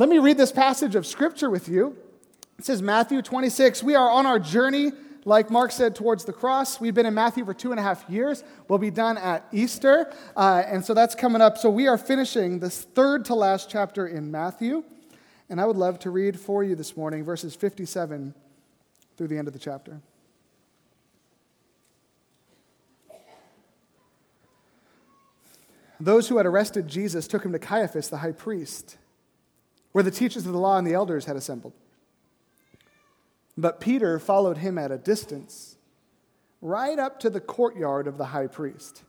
Let me read this passage of scripture with you. It says, Matthew 26, we are on our journey, like Mark said, towards the cross. We've been in Matthew for two and a half years. We'll be done at Easter. Uh, and so that's coming up. So we are finishing this third to last chapter in Matthew. And I would love to read for you this morning verses 57 through the end of the chapter. Those who had arrested Jesus took him to Caiaphas, the high priest where the teachers of the law and the elders had assembled. But Peter followed him at a distance, right up to the courtyard of the high priest.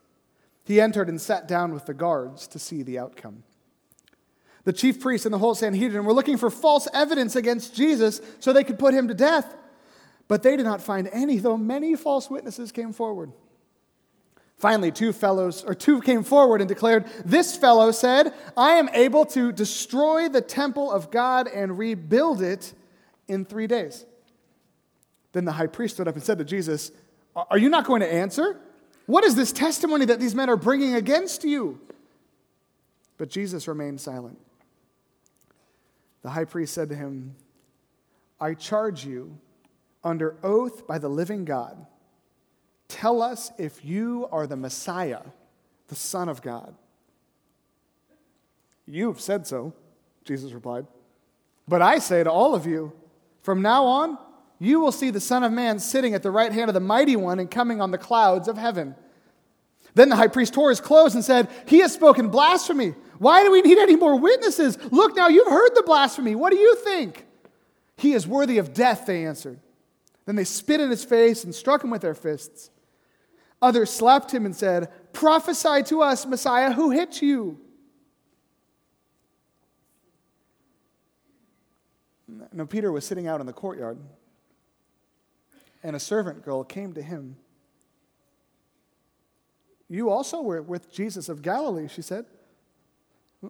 He entered and sat down with the guards to see the outcome. The chief priests and the whole Sanhedrin were looking for false evidence against Jesus so they could put him to death. But they did not find any, though many false witnesses came forward. Finally, two fellows, or two came forward and declared, This fellow said, I am able to destroy the temple of God and rebuild it in three days. Then the high priest stood up and said to Jesus, Are you not going to answer? What is this testimony that these men are bringing against you? But Jesus remained silent. The high priest said to him, I charge you under oath by the living God Tell us if you are the Messiah, the Son of God. You have said so, Jesus replied. But I say to all of you, from now on, you will see the Son of Man sitting at the right hand of the Mighty One and coming on the clouds of heaven. Then the high priest tore his clothes and said, He has spoken blasphemy. Why do we need any more witnesses? Look now, you've heard the blasphemy. What do you think? He is worthy of death, they answered. Then they spit in his face and struck him with their fists. Others slapped him and said, Prophesy to us, Messiah, who hit you? Now, Peter was sitting out in the courtyard, and a servant girl came to him. You also were with Jesus of Galilee, she said.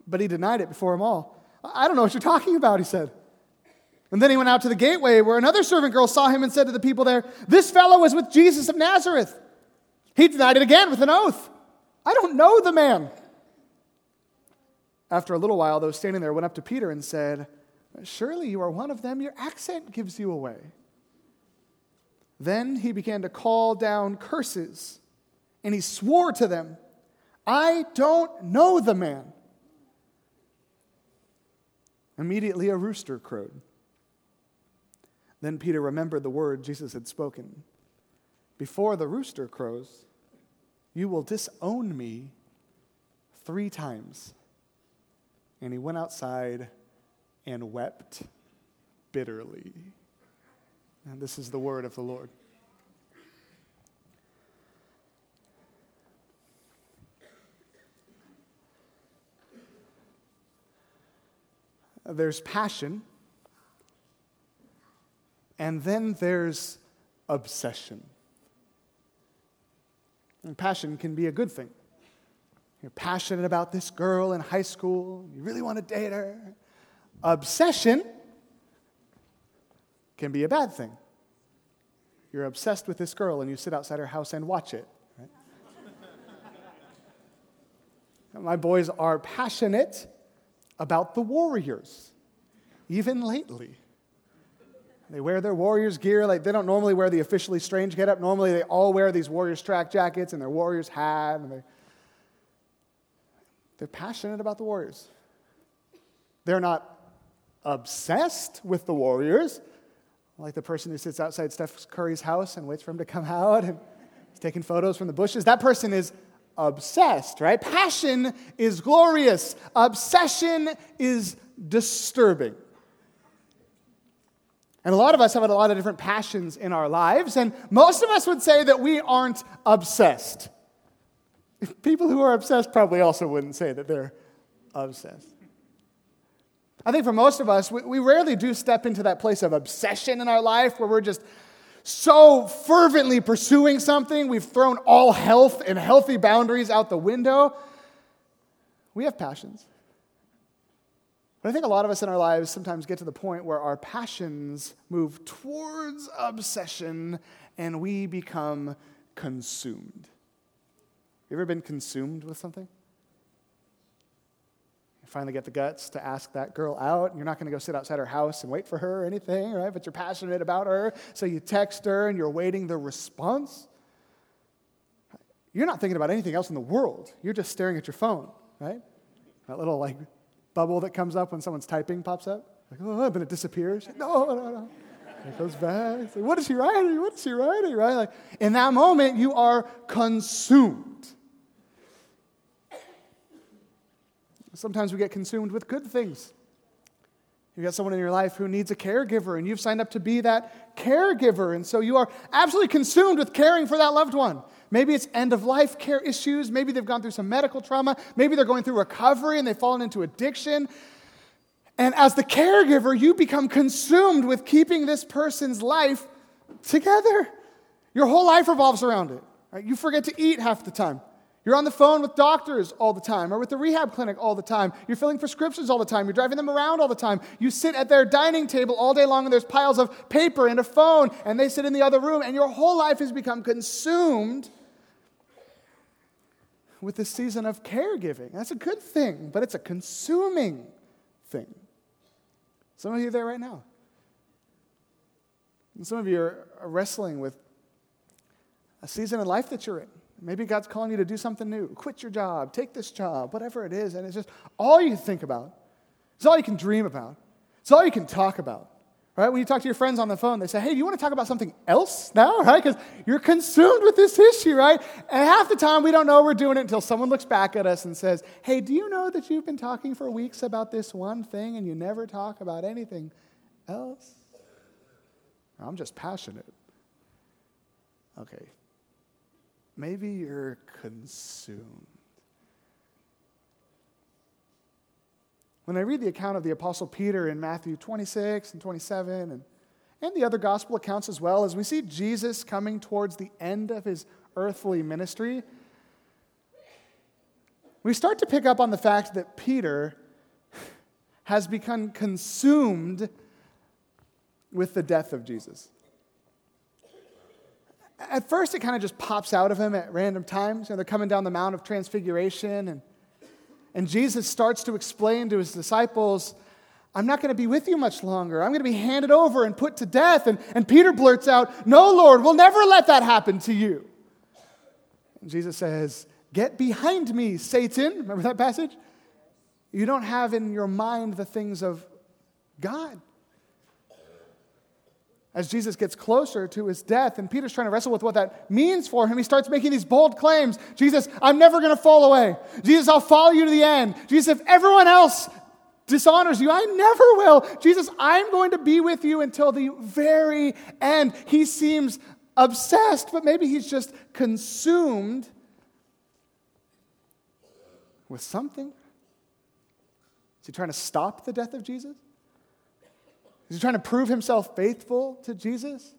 But he denied it before them all. I don't know what you're talking about, he said. And then he went out to the gateway where another servant girl saw him and said to the people there, This fellow was with Jesus of Nazareth. He denied it again with an oath. I don't know the man. After a little while, those standing there went up to Peter and said, Surely you are one of them. Your accent gives you away. Then he began to call down curses, and he swore to them, I don't know the man. Immediately a rooster crowed. Then Peter remembered the word Jesus had spoken before the rooster crows, you will disown me three times. And he went outside and wept bitterly. And this is the word of the Lord. There's passion, and then there's obsession. And passion can be a good thing. You're passionate about this girl in high school, you really want to date her. Obsession can be a bad thing. You're obsessed with this girl and you sit outside her house and watch it. Right? My boys are passionate about the Warriors, even lately. They wear their Warriors gear like they don't normally wear the officially strange getup. Normally, they all wear these Warriors track jackets and their Warriors hat. And they, they're passionate about the Warriors. They're not obsessed with the Warriors, like the person who sits outside Steph Curry's house and waits for him to come out and is taking photos from the bushes. That person is obsessed, right? Passion is glorious, obsession is disturbing. And a lot of us have had a lot of different passions in our lives, and most of us would say that we aren't obsessed. People who are obsessed probably also wouldn't say that they're obsessed. I think for most of us, we, we rarely do step into that place of obsession in our life where we're just so fervently pursuing something, we've thrown all health and healthy boundaries out the window. We have passions. But I think a lot of us in our lives sometimes get to the point where our passions move towards obsession and we become consumed. You ever been consumed with something? You finally get the guts to ask that girl out. And you're not going to go sit outside her house and wait for her or anything, right? But you're passionate about her. So you text her and you're waiting the response. You're not thinking about anything else in the world. You're just staring at your phone, right? That little like bubble that comes up when someone's typing pops up. Like, oh, but it disappears. No, no, no. It goes back. Like, what is she writing? What is she writing? Right? Like, in that moment, you are consumed. Sometimes we get consumed with good things. You've got someone in your life who needs a caregiver, and you've signed up to be that caregiver. And so you are absolutely consumed with caring for that loved one. Maybe it's end of life care issues. Maybe they've gone through some medical trauma. Maybe they're going through recovery and they've fallen into addiction. And as the caregiver, you become consumed with keeping this person's life together. Your whole life revolves around it. Right? You forget to eat half the time. You're on the phone with doctors all the time or with the rehab clinic all the time. You're filling prescriptions all the time. You're driving them around all the time. You sit at their dining table all day long and there's piles of paper and a phone and they sit in the other room and your whole life has become consumed with this season of caregiving. That's a good thing, but it's a consuming thing. Some of you are there right now. And some of you are wrestling with a season in life that you're in. Maybe God's calling you to do something new. Quit your job, take this job, whatever it is. And it's just all you think about. It's all you can dream about. It's all you can talk about. Right? When you talk to your friends on the phone, they say, hey, do you want to talk about something else now? Right? Because you're consumed with this issue, right? And half the time we don't know we're doing it until someone looks back at us and says, hey, do you know that you've been talking for weeks about this one thing and you never talk about anything else? I'm just passionate. Okay. Maybe you're consumed. When I read the account of the Apostle Peter in Matthew 26 and 27, and, and the other gospel accounts as well, as we see Jesus coming towards the end of his earthly ministry, we start to pick up on the fact that Peter has become consumed with the death of Jesus. At first, it kind of just pops out of him at random times. You know, they're coming down the Mount of Transfiguration, and and Jesus starts to explain to his disciples, I'm not going to be with you much longer. I'm going to be handed over and put to death. And, and Peter blurts out, No, Lord, we'll never let that happen to you. And Jesus says, Get behind me, Satan. Remember that passage? You don't have in your mind the things of God as Jesus gets closer to his death, and Peter's trying to wrestle with what that means for him, he starts making these bold claims Jesus, I'm never going to fall away. Jesus, I'll follow you to the end. Jesus, if everyone else dishonors you, I never will. Jesus, I'm going to be with you until the very end. He seems obsessed, but maybe he's just consumed with something. Is he trying to stop the death of Jesus? Is he trying to prove himself faithful to Jesus?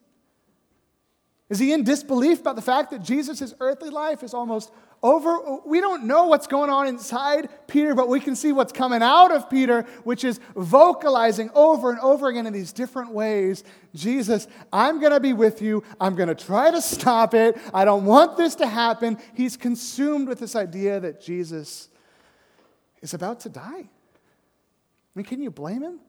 Is he in disbelief about the fact that Jesus' earthly life is almost over? We don't know what's going on inside Peter, but we can see what's coming out of Peter, which is vocalizing over and over again in these different ways Jesus, I'm going to be with you. I'm going to try to stop it. I don't want this to happen. He's consumed with this idea that Jesus is about to die. I mean, can you blame him?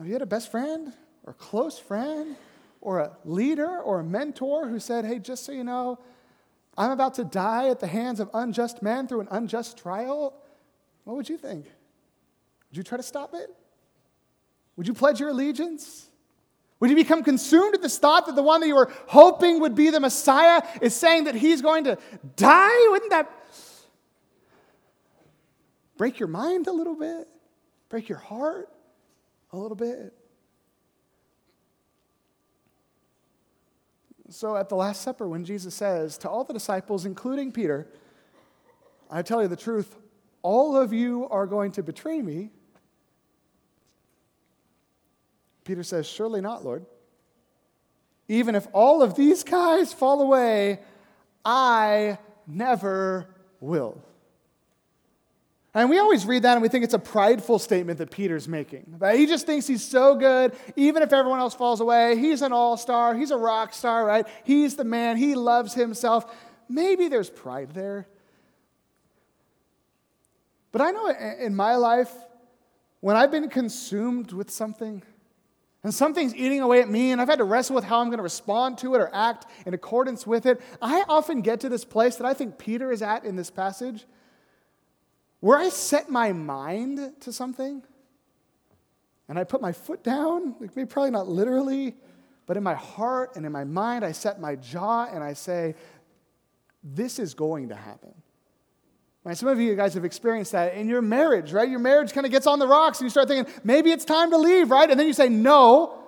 Have you had a best friend or a close friend or a leader or a mentor who said, Hey, just so you know, I'm about to die at the hands of unjust men through an unjust trial? What would you think? Would you try to stop it? Would you pledge your allegiance? Would you become consumed with this thought that the one that you were hoping would be the Messiah is saying that he's going to die? Wouldn't that break your mind a little bit? Break your heart? A little bit. So at the Last Supper, when Jesus says to all the disciples, including Peter, I tell you the truth, all of you are going to betray me. Peter says, Surely not, Lord. Even if all of these guys fall away, I never will. And we always read that and we think it's a prideful statement that Peter's making. That he just thinks he's so good, even if everyone else falls away. He's an all star, he's a rock star, right? He's the man, he loves himself. Maybe there's pride there. But I know in my life, when I've been consumed with something, and something's eating away at me, and I've had to wrestle with how I'm going to respond to it or act in accordance with it, I often get to this place that I think Peter is at in this passage, where I set my mind to something, and I put my foot down, like maybe probably not literally, but in my heart and in my mind, I set my jaw and I say, This is going to happen. Right, some of you guys have experienced that in your marriage, right? Your marriage kind of gets on the rocks and you start thinking, maybe it's time to leave, right? And then you say, no,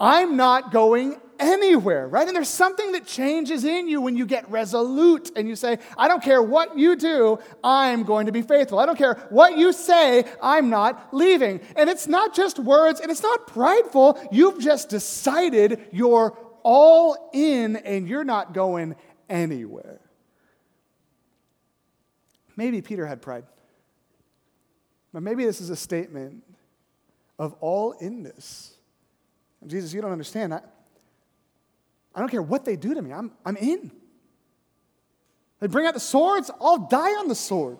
I'm not going anywhere, right? And there's something that changes in you when you get resolute and you say, I don't care what you do, I'm going to be faithful. I don't care what you say, I'm not leaving. And it's not just words and it's not prideful. You've just decided you're all in and you're not going anywhere. Maybe Peter had pride. But maybe this is a statement of all inness. Jesus, you don't understand. I, I don't care what they do to me, I'm, I'm in. They bring out the swords, I'll die on the sword.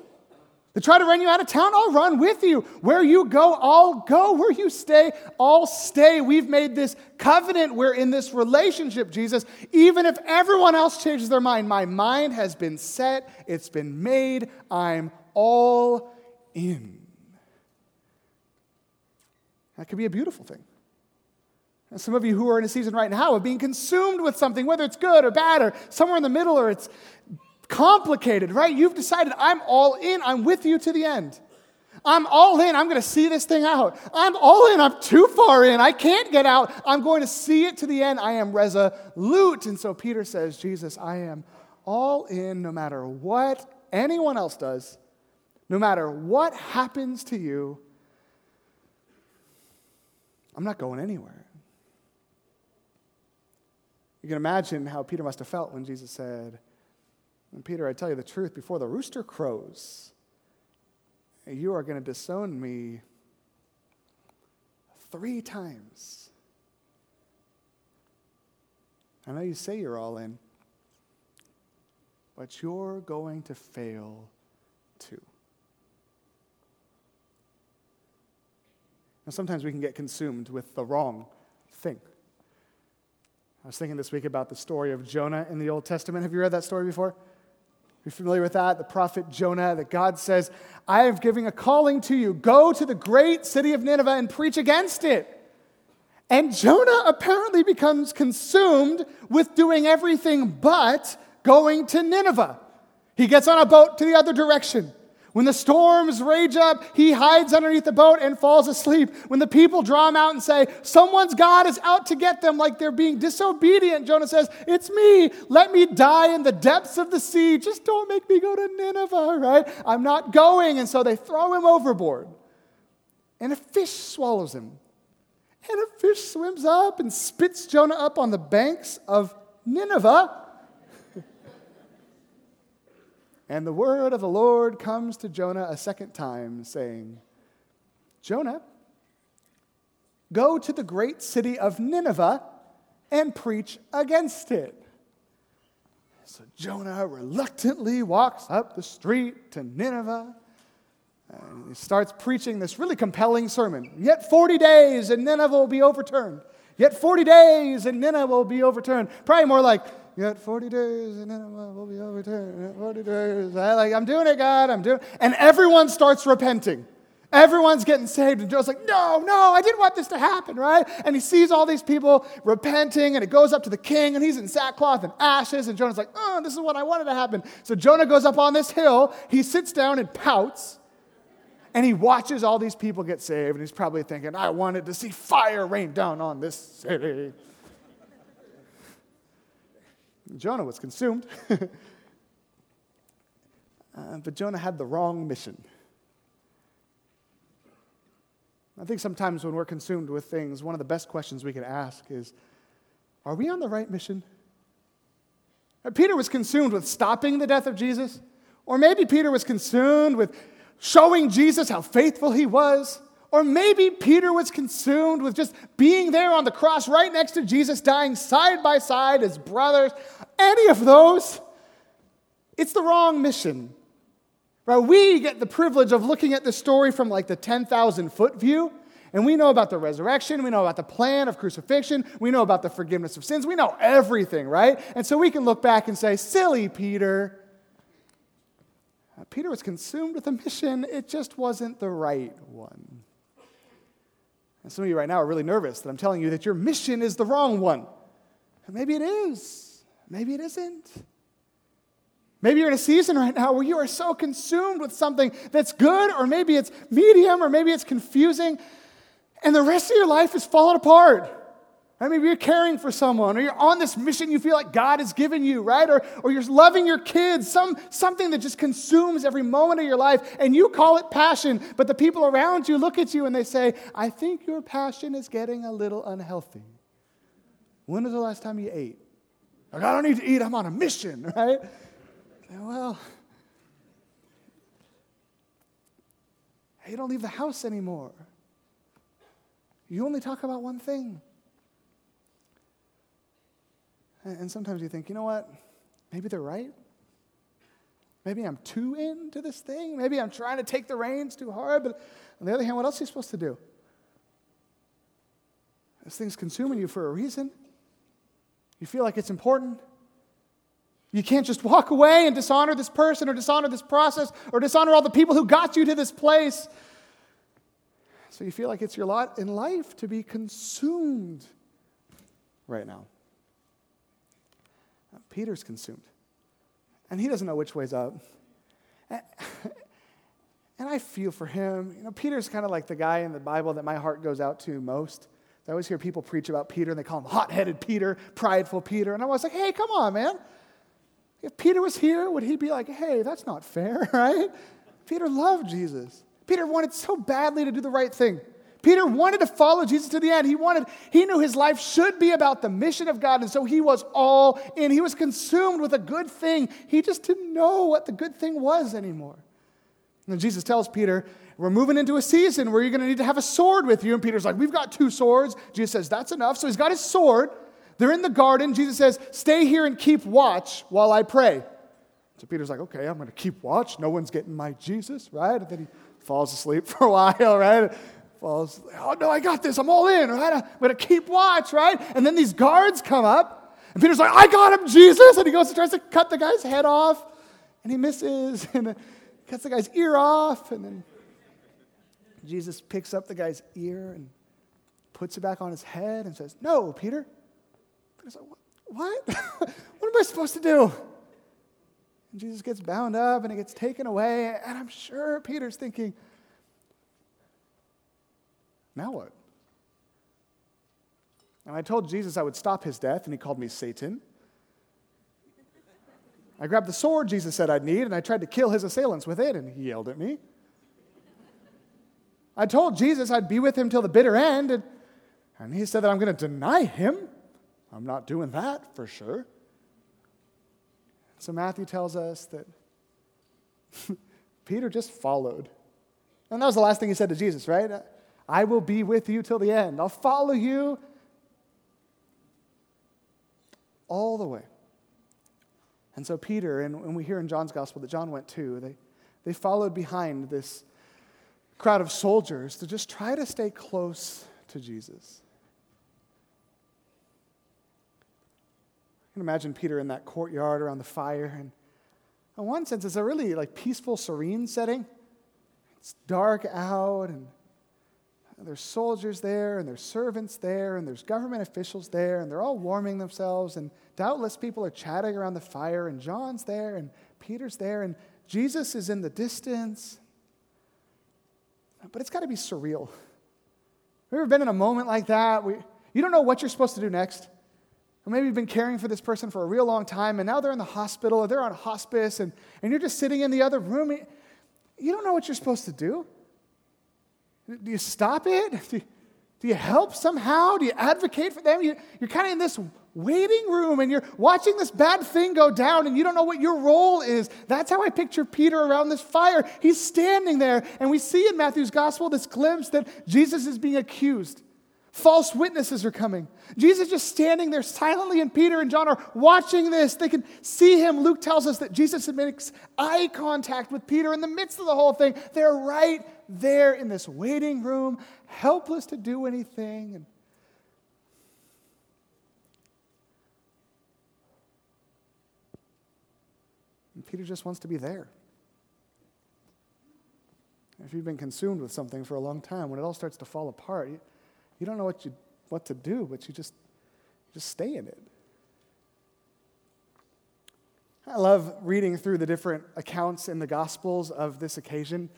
They try to run you out of town, I'll run with you. Where you go, I'll go. Where you stay, I'll stay. We've made this covenant. We're in this relationship, Jesus. Even if everyone else changes their mind, my mind has been set, it's been made. I'm all in. That could be a beautiful thing. And some of you who are in a season right now of being consumed with something, whether it's good or bad or somewhere in the middle or it's complicated, right? You've decided, I'm all in, I'm with you to the end. I'm all in. I'm going to see this thing out. I'm all in. I'm too far in. I can't get out. I'm going to see it to the end. I am resolute. And so Peter says, Jesus, I am all in no matter what anyone else does, no matter what happens to you. I'm not going anywhere. You can imagine how Peter must have felt when Jesus said, and Peter, I tell you the truth, before the rooster crows, you are going to disown me three times. I know you say you're all in, but you're going to fail too. Now, sometimes we can get consumed with the wrong thing. I was thinking this week about the story of Jonah in the Old Testament. Have you read that story before? You're familiar with that? The prophet Jonah, that God says, I am giving a calling to you. Go to the great city of Nineveh and preach against it. And Jonah apparently becomes consumed with doing everything but going to Nineveh. He gets on a boat to the other direction. When the storms rage up, he hides underneath the boat and falls asleep. When the people draw him out and say, Someone's God is out to get them, like they're being disobedient, Jonah says, It's me. Let me die in the depths of the sea. Just don't make me go to Nineveh, right? I'm not going. And so they throw him overboard. And a fish swallows him. And a fish swims up and spits Jonah up on the banks of Nineveh. And the word of the Lord comes to Jonah a second time, saying, Jonah, go to the great city of Nineveh and preach against it. So Jonah reluctantly walks up the street to Nineveh and he starts preaching this really compelling sermon. Yet 40 days and Nineveh will be overturned. Yet 40 days and Nineveh will be overturned. Probably more like, Yet 40 days and then we'll be overturned. Yet 40 days. I, like, I'm doing it, God. I'm doing And everyone starts repenting. Everyone's getting saved. And Joe's like, no, no, I didn't want this to happen, right? And he sees all these people repenting, and it goes up to the king, and he's in sackcloth and ashes. And Jonah's like, oh, this is what I wanted to happen. So Jonah goes up on this hill. He sits down and pouts, and he watches all these people get saved. And he's probably thinking, I wanted to see fire rain down on this city. Jonah was consumed. uh, but Jonah had the wrong mission. I think sometimes when we're consumed with things, one of the best questions we can ask is Are we on the right mission? Uh, Peter was consumed with stopping the death of Jesus, or maybe Peter was consumed with showing Jesus how faithful he was. Or maybe Peter was consumed with just being there on the cross right next to Jesus, dying side by side as brothers. Any of those, it's the wrong mission. Right? We get the privilege of looking at the story from like the 10,000 foot view. And we know about the resurrection. We know about the plan of crucifixion. We know about the forgiveness of sins. We know everything, right? And so we can look back and say, Silly Peter. Uh, Peter was consumed with a mission, it just wasn't the right one. And some of you right now are really nervous that I'm telling you that your mission is the wrong one. And maybe it is, maybe it isn't. Maybe you're in a season right now where you are so consumed with something that's good, or maybe it's medium, or maybe it's confusing, and the rest of your life is falling apart. Right? Maybe you're caring for someone, or you're on this mission you feel like God has given you, right? Or, or you're loving your kids, some, something that just consumes every moment of your life, and you call it passion, but the people around you look at you and they say, I think your passion is getting a little unhealthy. When was the last time you ate? Like, I don't need to eat, I'm on a mission, right? Well, you don't leave the house anymore. You only talk about one thing. And sometimes you think, you know what? Maybe they're right. Maybe I'm too into this thing. Maybe I'm trying to take the reins too hard. But on the other hand, what else are you supposed to do? This thing's consuming you for a reason. You feel like it's important. You can't just walk away and dishonor this person or dishonor this process or dishonor all the people who got you to this place. So you feel like it's your lot in life to be consumed right now. Uh, Peter's consumed. And he doesn't know which way's up. And, I feel for him. You know, Peter's kind of like the guy in the Bible that my heart goes out to most. I always hear people preach about Peter and they call him hot headed Peter, prideful Peter. And I was like, hey, come on, man. If Peter was here, would he be like, hey, that's not fair, right? Peter loved Jesus. Peter wanted so badly to do the right thing. Peter wanted to follow Jesus to the end. He wanted, he knew his life should be about the mission of God, and so he was all in. He was consumed with a good thing. He just didn't know what the good thing was anymore. And Jesus tells Peter, We're moving into a season where you're going to need to have a sword with you. And Peter's like, We've got two swords. Jesus says, That's enough. So he's got his sword. They're in the garden. Jesus says, Stay here and keep watch while I pray. So Peter's like, Okay, I'm going to keep watch. No one's getting my Jesus, right? And then he falls asleep for a while, right? falls, oh no, I got this, I'm all in, right? I'm gonna keep watch, right? And then these guards come up, and Peter's like, I got him, Jesus! And he goes and tries to cut the guy's head off, and he misses, and cuts the guy's ear off, and then Jesus picks up the guy's ear and puts it back on his head and says, No, Peter. Peter's like, What? what am I supposed to do? And Jesus gets bound up and he gets taken away, and I'm sure Peter's thinking, now what? And I told Jesus I would stop his death, and he called me Satan. I grabbed the sword Jesus said I'd need, and I tried to kill his assailants with it, and he yelled at me. I told Jesus I'd be with him till the bitter end, and, and he said that I'm going to deny him. I'm not doing that for sure. So Matthew tells us that Peter just followed. And that was the last thing he said to Jesus, right? I will be with you till the end. I'll follow you all the way. And so, Peter, and, and we hear in John's gospel that John went too, they, they followed behind this crowd of soldiers to just try to stay close to Jesus. I can imagine Peter in that courtyard around the fire, and in one sense, it's a really like peaceful, serene setting. It's dark out, and and there's soldiers there, and there's servants there, and there's government officials there, and they're all warming themselves. And doubtless people are chatting around the fire, and John's there, and Peter's there, and Jesus is in the distance. But it's got to be surreal. Have you ever been in a moment like that? We, you don't know what you're supposed to do next. Or maybe you've been caring for this person for a real long time, and now they're in the hospital, or they're on hospice, and, and you're just sitting in the other room. You don't know what you're supposed to do. Do you stop it? Do you, do you help somehow? Do you advocate for them? You, you're kind of in this waiting room and you're watching this bad thing go down and you don't know what your role is. That's how I picture Peter around this fire. He's standing there, and we see in Matthew's gospel this glimpse that Jesus is being accused False witnesses are coming. Jesus just standing there silently, and Peter and John are watching this. They can see him. Luke tells us that Jesus makes eye contact with Peter in the midst of the whole thing. They're right there in this waiting room, helpless to do anything. Peter just wants to be there. If you've been consumed with something for a long time, when it all starts to fall apart, you, you don't know what, you, what to do, but you just, just stay in it. I love reading through the different accounts in the Gospels of this occasion.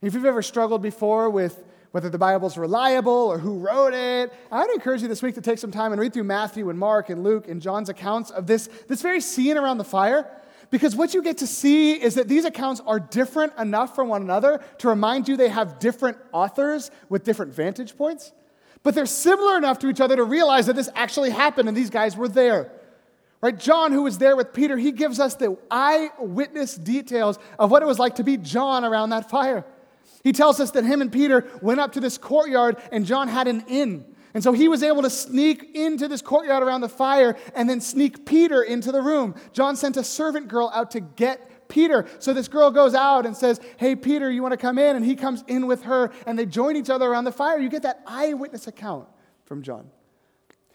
If you've ever struggled before with whether the Bible's reliable or who wrote it, I would encourage you this week to take some time and read through Matthew and Mark and Luke and John's accounts of this, this very scene around the fire. Because what you get to see is that these accounts are different enough from one another to remind you they have different authors with different vantage points. But they're similar enough to each other to realize that this actually happened and these guys were there. Right? John, who was there with Peter, he gives us the eyewitness details of what it was like to be John around that fire. He tells us that him and Peter went up to this courtyard and John had an in. And so he was able to sneak into this courtyard around the fire and then sneak Peter into the room. John sent a servant girl out to get Peter. So this girl goes out and says, Hey, Peter, you want to come in? And he comes in with her, and they join each other around the fire. You get that eyewitness account from John.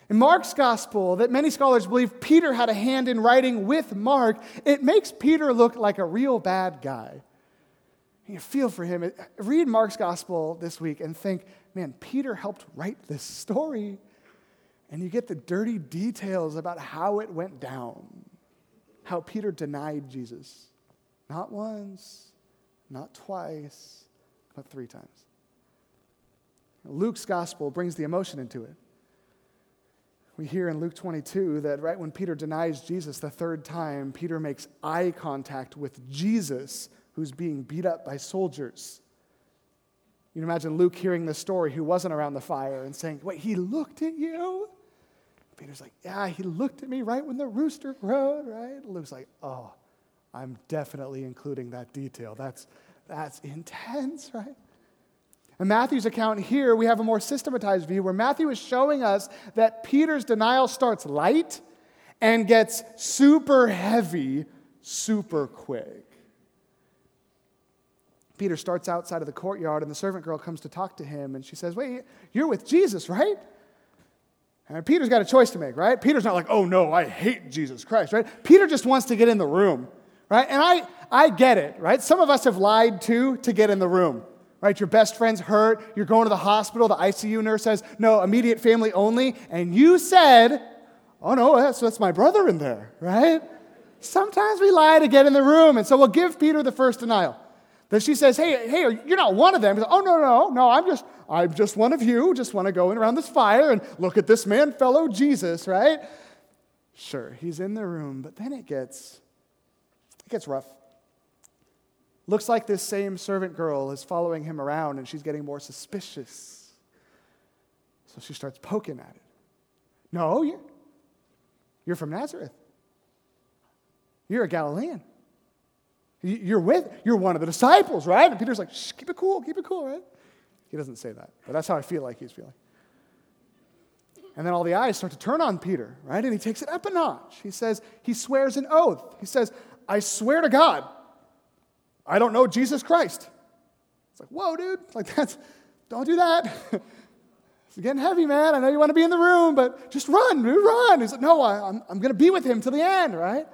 In Mark's gospel, that many scholars believe Peter had a hand in writing with Mark, it makes Peter look like a real bad guy. You feel for him. Read Mark's gospel this week and think, man, Peter helped write this story. And you get the dirty details about how it went down, how Peter denied Jesus. Not once, not twice, but three times. Luke's gospel brings the emotion into it. We hear in Luke 22 that right when Peter denies Jesus the third time, Peter makes eye contact with Jesus, who's being beat up by soldiers. You can imagine Luke hearing this story, who wasn't around the fire, and saying, Wait, he looked at you? Peter's like, Yeah, he looked at me right when the rooster crowed, right? Luke's like, Oh, I'm definitely including that detail. That's, that's intense, right? In Matthew's account here, we have a more systematized view where Matthew is showing us that Peter's denial starts light and gets super heavy super quick. Peter starts outside of the courtyard, and the servant girl comes to talk to him, and she says, Wait, you're with Jesus, right? And Peter's got a choice to make, right? Peter's not like, Oh no, I hate Jesus Christ, right? Peter just wants to get in the room, right? And I, I get it, right? Some of us have lied too to get in the room, right? Your best friend's hurt, you're going to the hospital, the ICU nurse says, No, immediate family only, and you said, Oh no, that's, that's my brother in there, right? Sometimes we lie to get in the room, and so we'll give Peter the first denial. That she says, hey, hey, you're not one of them. oh, no, no, no, I'm just, I'm just one of you. Just want to go in around this fire and look at this man, fellow Jesus, right? Sure, he's in the room, but then it gets, it gets rough. Looks like this same servant girl is following him around and she's getting more suspicious. So she starts poking at it. No, you're, you're from Nazareth. You're a Galilean. You're with, you're one of the disciples, right? And Peter's like, keep it cool, keep it cool, right? He doesn't say that, but that's how I feel like he's feeling. And then all the eyes start to turn on Peter, right? And he takes it up a notch. He says, he swears an oath. He says, I swear to God, I don't know Jesus Christ. It's like, whoa, dude. Like, that's, don't do that. it's getting heavy, man. I know you want to be in the room, but just run, dude, run. He's like, no, I, I'm, I'm going to be with him till the end, right?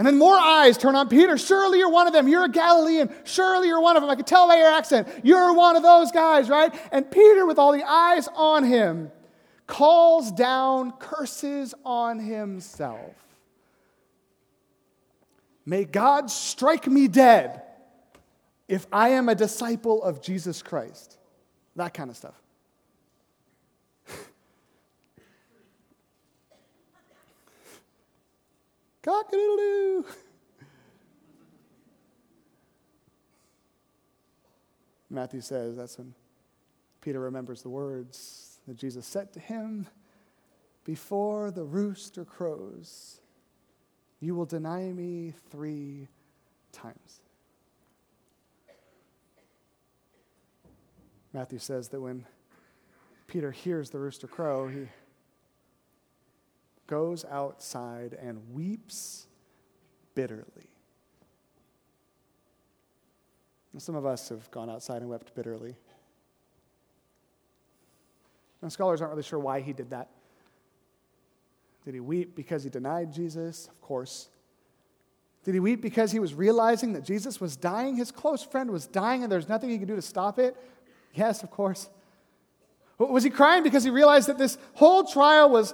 And then more eyes turn on Peter. Surely you're one of them. You're a Galilean. Surely you're one of them. I can tell by your accent. You're one of those guys, right? And Peter, with all the eyes on him, calls down curses on himself. May God strike me dead if I am a disciple of Jesus Christ. That kind of stuff. Cock a doodle doo. Matthew says that's when Peter remembers the words that Jesus said to him Before the rooster crows, you will deny me three times. Matthew says that when Peter hears the rooster crow, he goes outside and weeps bitterly. Some of us have gone outside and wept bitterly. And scholars aren't really sure why he did that. Did he weep because he denied Jesus? Of course. Did he weep because he was realizing that Jesus was dying? His close friend was dying and there's nothing he could do to stop it? Yes, of course. Was he crying because he realized that this whole trial was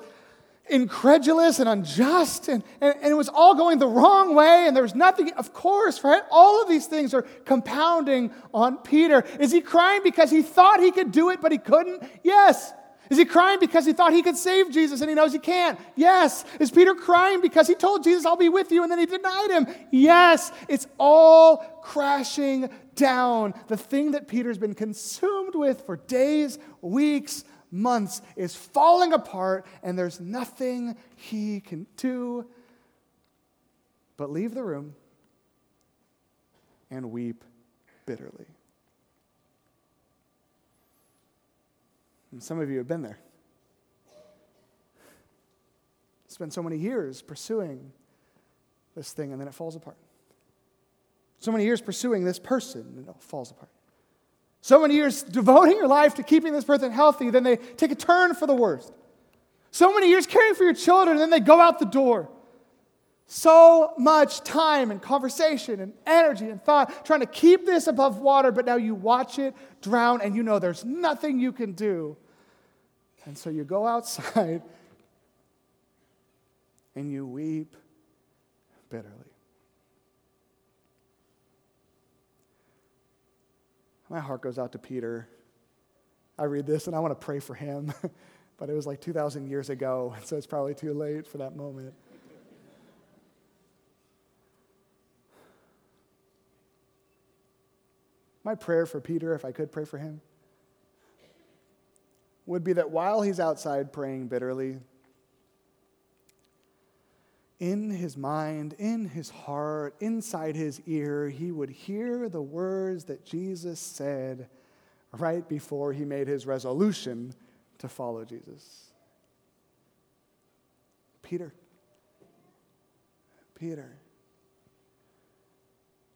incredulous and unjust and, and, and, it was all going the wrong way and there was nothing of course right all of these things are compounding on peter is he crying because he thought he could do it but he couldn't yes is he crying because he thought he could save Jesus and he knows he can't? Yes. Is Peter crying because he told Jesus, I'll be with you, and then he denied him? Yes. It's all crashing down. The thing that Peter's been consumed with for days, weeks, months is falling apart, and there's nothing he can do but leave the room and weep bitterly. And some of you have been there. Spent so many years pursuing this thing, and then it falls apart. So many years pursuing this person, and it falls apart. So many years devoting your life to keeping this person healthy, then they take a turn for the worst. So many years caring for your children, then they go out the door. So much time and conversation and energy and thought trying to keep this above water, but now you watch it drown and you know there's nothing you can do and so you go outside and you weep bitterly. My heart goes out to Peter. I read this and I want to pray for him, but it was like 2,000 years ago, so it's probably too late for that moment. My prayer for Peter, if I could pray for him, would be that while he's outside praying bitterly, in his mind, in his heart, inside his ear, he would hear the words that Jesus said right before he made his resolution to follow Jesus. Peter, Peter,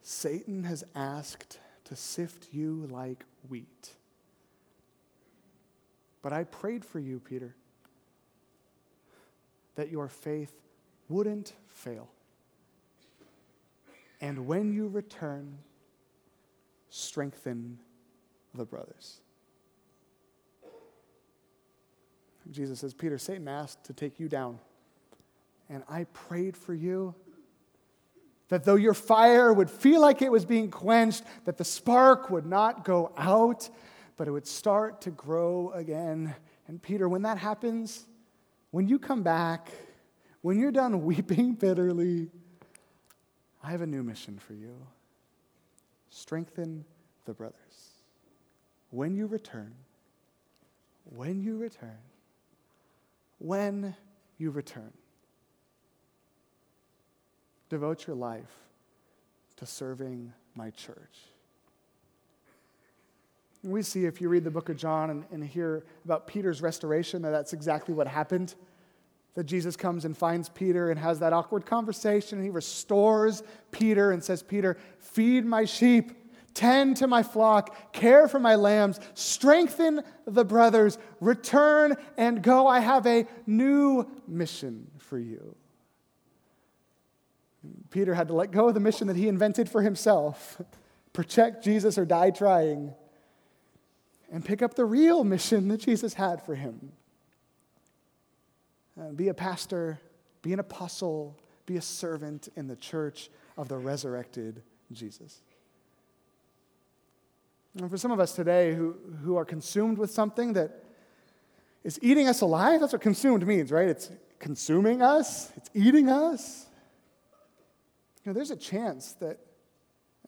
Satan has asked to sift you like wheat. But I prayed for you, Peter, that your faith wouldn't fail. And when you return, strengthen the brothers. Jesus says, Peter, Satan asked to take you down. And I prayed for you that though your fire would feel like it was being quenched, that the spark would not go out, but it would start to grow again. And Peter, when that happens, when you come back, when you're done weeping bitterly, I have a new mission for you. Strengthen the brothers. When you return, when you return, when you return, devote your life to serving my church. We see, if you read the book of John and, and hear about Peter's restoration, that that's exactly what happened. That Jesus comes and finds Peter and has that awkward conversation, and he restores Peter and says, Peter, feed my sheep, tend to my flock, care for my lambs, strengthen the brothers, return and go. I have a new mission for you. Peter had to let go of the mission that he invented for himself protect Jesus or die trying and pick up the real mission that Jesus had for him. Uh, be a pastor, be an apostle, be a servant in the church of the resurrected Jesus. And for some of us today who, who are consumed with something that is eating us alive, that's what consumed means, right? It's consuming us, it's eating us. You know, there's a chance that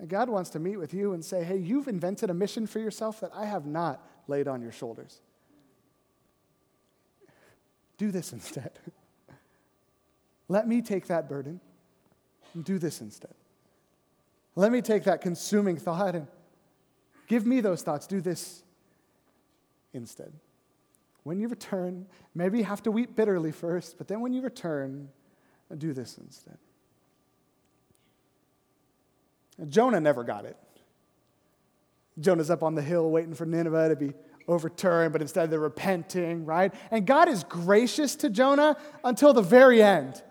God wants to meet with you and say, hey, you've invented a mission for yourself that I have not laid on your shoulders. Do this instead. Let me take that burden and do this instead. Let me take that consuming thought and give me those thoughts. Do this instead. when you return, maybe you have to weep bitterly first, but then when you return, do this instead. Jonah never got it. Jonah's up on the hill waiting for Nineveh to be overturned, but instead they're repenting, right? And God is gracious to Jonah until the very end.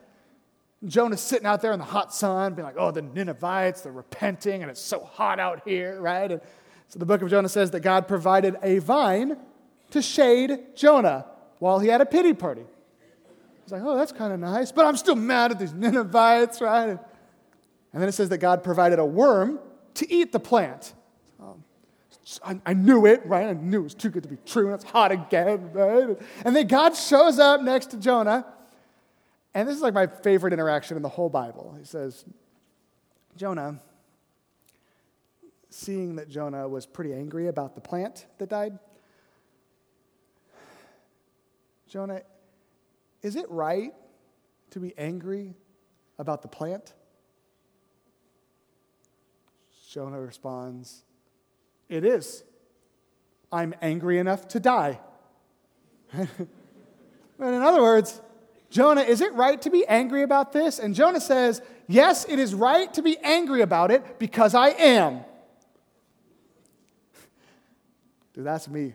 Jonah's sitting out there in the hot sun, being like, oh, the Ninevites, they're repenting, and it's so hot out here, right? And so the book of Jonah says that God provided a vine to shade Jonah while he had a pity party. He's like, oh, that's kind of nice, but I'm still mad at these Ninevites, right? And then it says that God provided a worm to eat the plant. I, I, knew it, right? I knew it was too good to be true, and it's hot again, right? And then God shows up next to Jonah, and this is like my favorite interaction in the whole Bible. He says, Jonah, seeing that Jonah was pretty angry about the plant that died, Jonah, is it right to be angry about the plant? Jonah responds, It is. I'm angry enough to die. in other words, Jonah, is it right to be angry about this? And Jonah says, Yes, it is right to be angry about it because I am. Dude, that's me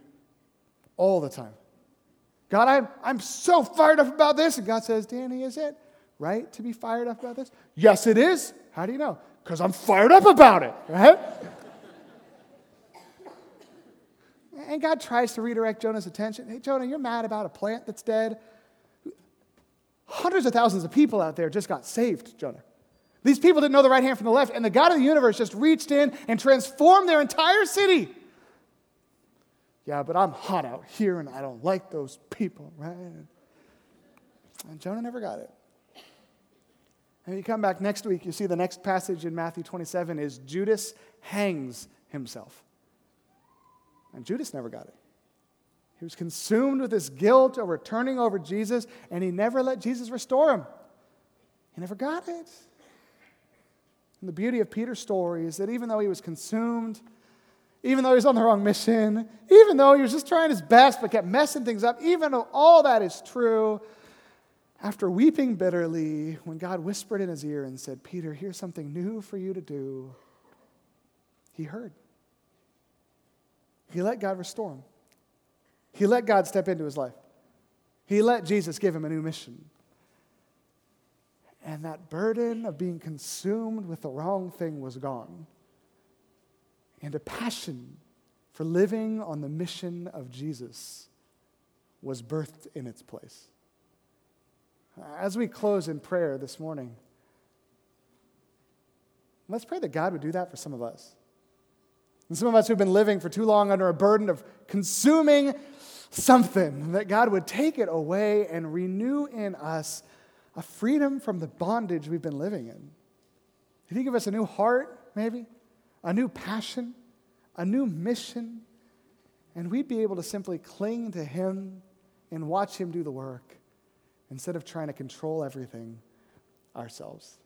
all the time. God, I'm, I'm so fired up about this. And God says, Danny, is it right to be fired up about this? Yes, it is. How do you know? Because I'm fired up about it, right? And God tries to redirect Jonah's attention. Hey, Jonah, you're mad about a plant that's dead. Hundreds of thousands of people out there just got saved, Jonah. These people didn't know the right hand from the left, and the God of the universe just reached in and transformed their entire city. Yeah, but I'm hot out here and I don't like those people, right? And Jonah never got it. And you come back next week, you see the next passage in Matthew 27 is Judas hangs himself. And Judas never got it. He was consumed with this guilt over turning over Jesus, and he never let Jesus restore him. He never got it. And the beauty of Peter's story is that even though he was consumed, even though he was on the wrong mission, even though he was just trying his best but kept messing things up, even though all that is true, after weeping bitterly, when God whispered in his ear and said, Peter, here's something new for you to do, he heard. He let God restore him. He let God step into his life. He let Jesus give him a new mission. And that burden of being consumed with the wrong thing was gone and a passion for living on the mission of Jesus was birthed in its place. As we close in prayer this morning, let's pray that God would do that for some of us. And some of us who've been living for too long under a burden of consuming something, that God would take it away and renew in us a freedom from the bondage we've been living in. Did He give us a new heart, maybe? a new passion, a new mission, and we'd be able to simply cling to Him and watch Him do the work instead of trying to control everything ourselves.